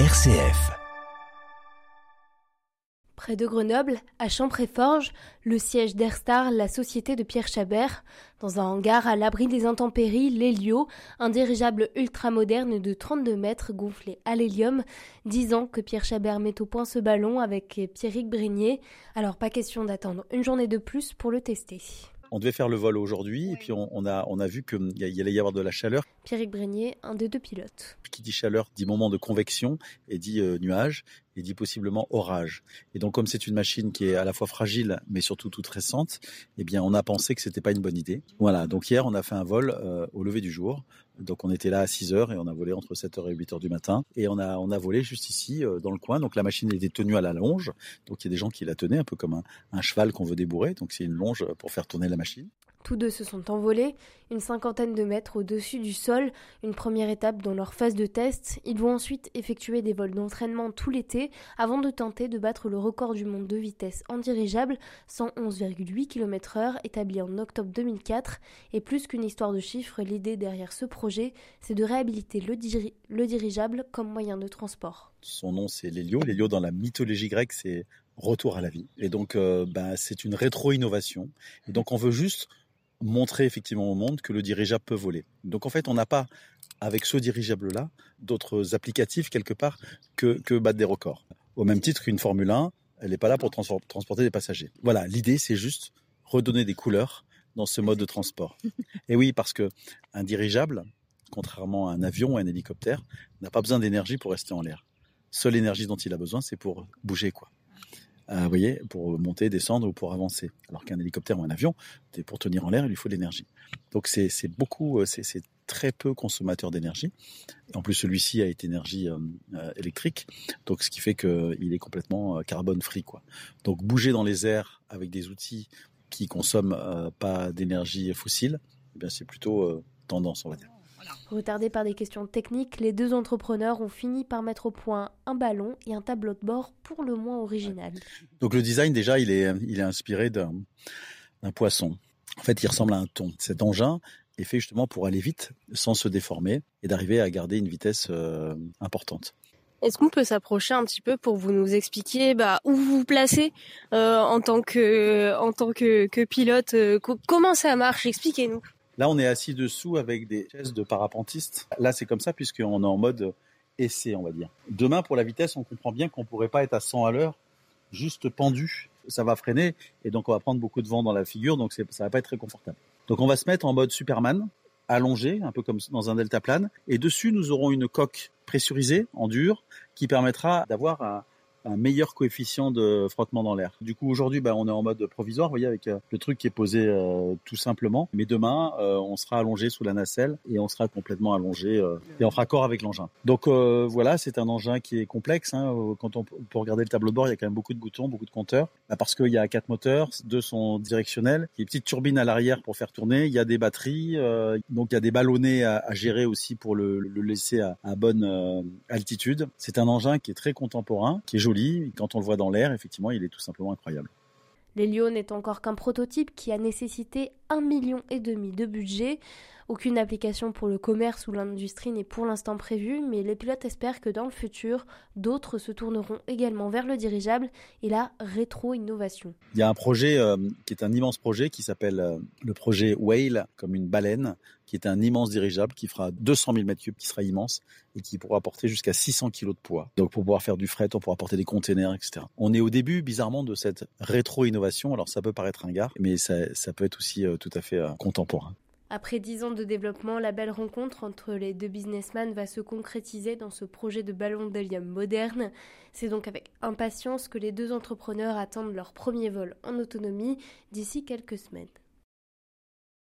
RCF. Près de Grenoble, à Champré-Forges, le siège d'Airstar, la société de Pierre Chabert. Dans un hangar à l'abri des intempéries, l'Hélio, un dirigeable ultramoderne de 32 mètres gonflé à l'hélium. 10 ans que Pierre Chabert met au point ce ballon avec Pierrick Brignier. Alors pas question d'attendre une journée de plus pour le tester. On devait faire le vol aujourd'hui et puis on, a, on a vu qu'il y allait y avoir de la chaleur. Pierrick Brignier, un des deux pilotes. Qui dit chaleur dit moment de convection et dit euh, nuage et dit possiblement orage. Et donc comme c'est une machine qui est à la fois fragile mais surtout toute récente, eh bien on a pensé que c'était pas une bonne idée. Voilà, donc hier on a fait un vol euh, au lever du jour. Donc on était là à 6 heures et on a volé entre 7h et 8h du matin et on a on a volé juste ici euh, dans le coin. Donc la machine était tenue à la longe. Donc il y a des gens qui la tenaient un peu comme un, un cheval qu'on veut débourrer. Donc c'est une longe pour faire tourner la machine. Tous deux se sont envolés, une cinquantaine de mètres au-dessus du sol, une première étape dans leur phase de test. Ils vont ensuite effectuer des vols d'entraînement tout l'été avant de tenter de battre le record du monde de vitesse en dirigeable, 111,8 km/h, établi en octobre 2004. Et plus qu'une histoire de chiffres, l'idée derrière ce projet, c'est de réhabiliter le, le dirigeable comme moyen de transport. Son nom, c'est l'hélio. L'hélio, dans la mythologie grecque, c'est retour à la vie. Et donc, euh, bah, c'est une rétro-innovation. Et donc, on veut juste montrer effectivement au monde que le dirigeable peut voler. Donc en fait, on n'a pas, avec ce dirigeable-là, d'autres applicatifs quelque part que, que battre des records. Au même titre qu'une Formule 1, elle n'est pas là pour transporter des passagers. Voilà, l'idée c'est juste redonner des couleurs dans ce mode de transport. Et oui, parce que un dirigeable, contrairement à un avion ou un hélicoptère, n'a pas besoin d'énergie pour rester en l'air. Seule énergie dont il a besoin, c'est pour bouger, quoi. Euh, vous voyez, pour monter, descendre ou pour avancer. Alors qu'un hélicoptère ou un avion, pour tenir en l'air, il lui faut de l'énergie. Donc c'est beaucoup, euh, c'est très peu consommateur d'énergie. En plus, celui-ci a été énergie euh, électrique, donc ce qui fait qu'il est complètement carbone free, quoi. Donc bouger dans les airs avec des outils qui consomment pas d'énergie fossile, eh bien c'est plutôt tendance, on va dire. Retardés par des questions techniques, les deux entrepreneurs ont fini par mettre au point un ballon et un tableau de bord pour le moins original. Donc le design déjà, il est, il est inspiré d'un poisson. En fait, il ressemble à un thon. Cet engin est fait justement pour aller vite, sans se déformer, et d'arriver à garder une vitesse euh, importante. Est-ce qu'on peut s'approcher un petit peu pour vous nous expliquer bah, où vous vous placez euh, en tant que en tant que, que pilote euh, Comment ça marche? Expliquez-nous. Là, on est assis dessous avec des chaises de parapentistes. Là, c'est comme ça puisqu'on est en mode essai, on va dire. Demain, pour la vitesse, on comprend bien qu'on pourrait pas être à 100 à l'heure, juste pendu. Ça va freiner et donc on va prendre beaucoup de vent dans la figure, donc ça va pas être très confortable. Donc on va se mettre en mode Superman, allongé, un peu comme dans un deltaplane, et dessus nous aurons une coque pressurisée en dur qui permettra d'avoir un, un meilleur coefficient de frottement dans l'air. Du coup, aujourd'hui, bah, on est en mode provisoire, vous voyez, avec euh, le truc qui est posé euh, tout simplement. Mais demain, euh, on sera allongé sous la nacelle et on sera complètement allongé et en raccord avec l'engin. Donc voilà, c'est un engin qui est complexe. Hein. Quand on peut regarder le tableau de bord, il y a quand même beaucoup de boutons, beaucoup de compteurs, bah, parce qu'il y a quatre moteurs, deux sont directionnels, il y a une petite turbine à l'arrière pour faire tourner, il y a des batteries, donc il y a des ballonnets à, gérer aussi pour le, laisser à, à bonne altitude. C'est un engin qui est très contemporain, qui est joli quand on le voit dans l'air, effectivement, il est tout simplement incroyable. L'Hélio n'est encore qu'un prototype qui a nécessité un million et demi de budget. Aucune application pour le commerce ou l'industrie n'est pour l'instant prévue, mais les pilotes espèrent que dans le futur, d'autres se tourneront également vers le dirigeable et la rétro-innovation. Il y a un projet euh, qui est un immense projet qui s'appelle euh, le projet Whale, comme une baleine, qui est un immense dirigeable qui fera 200 000 mètres cubes, qui sera immense et qui pourra porter jusqu'à 600 kilos de poids. Donc pour pouvoir faire du fret, on pourra porter des containers, etc. On est au début, bizarrement, de cette rétro-innovation. Alors ça peut paraître un gars, mais ça, ça peut être aussi euh, tout à fait contemporain. Après dix ans de développement, la belle rencontre entre les deux businessmen va se concrétiser dans ce projet de ballon d'hélium moderne. C'est donc avec impatience que les deux entrepreneurs attendent leur premier vol en autonomie d'ici quelques semaines.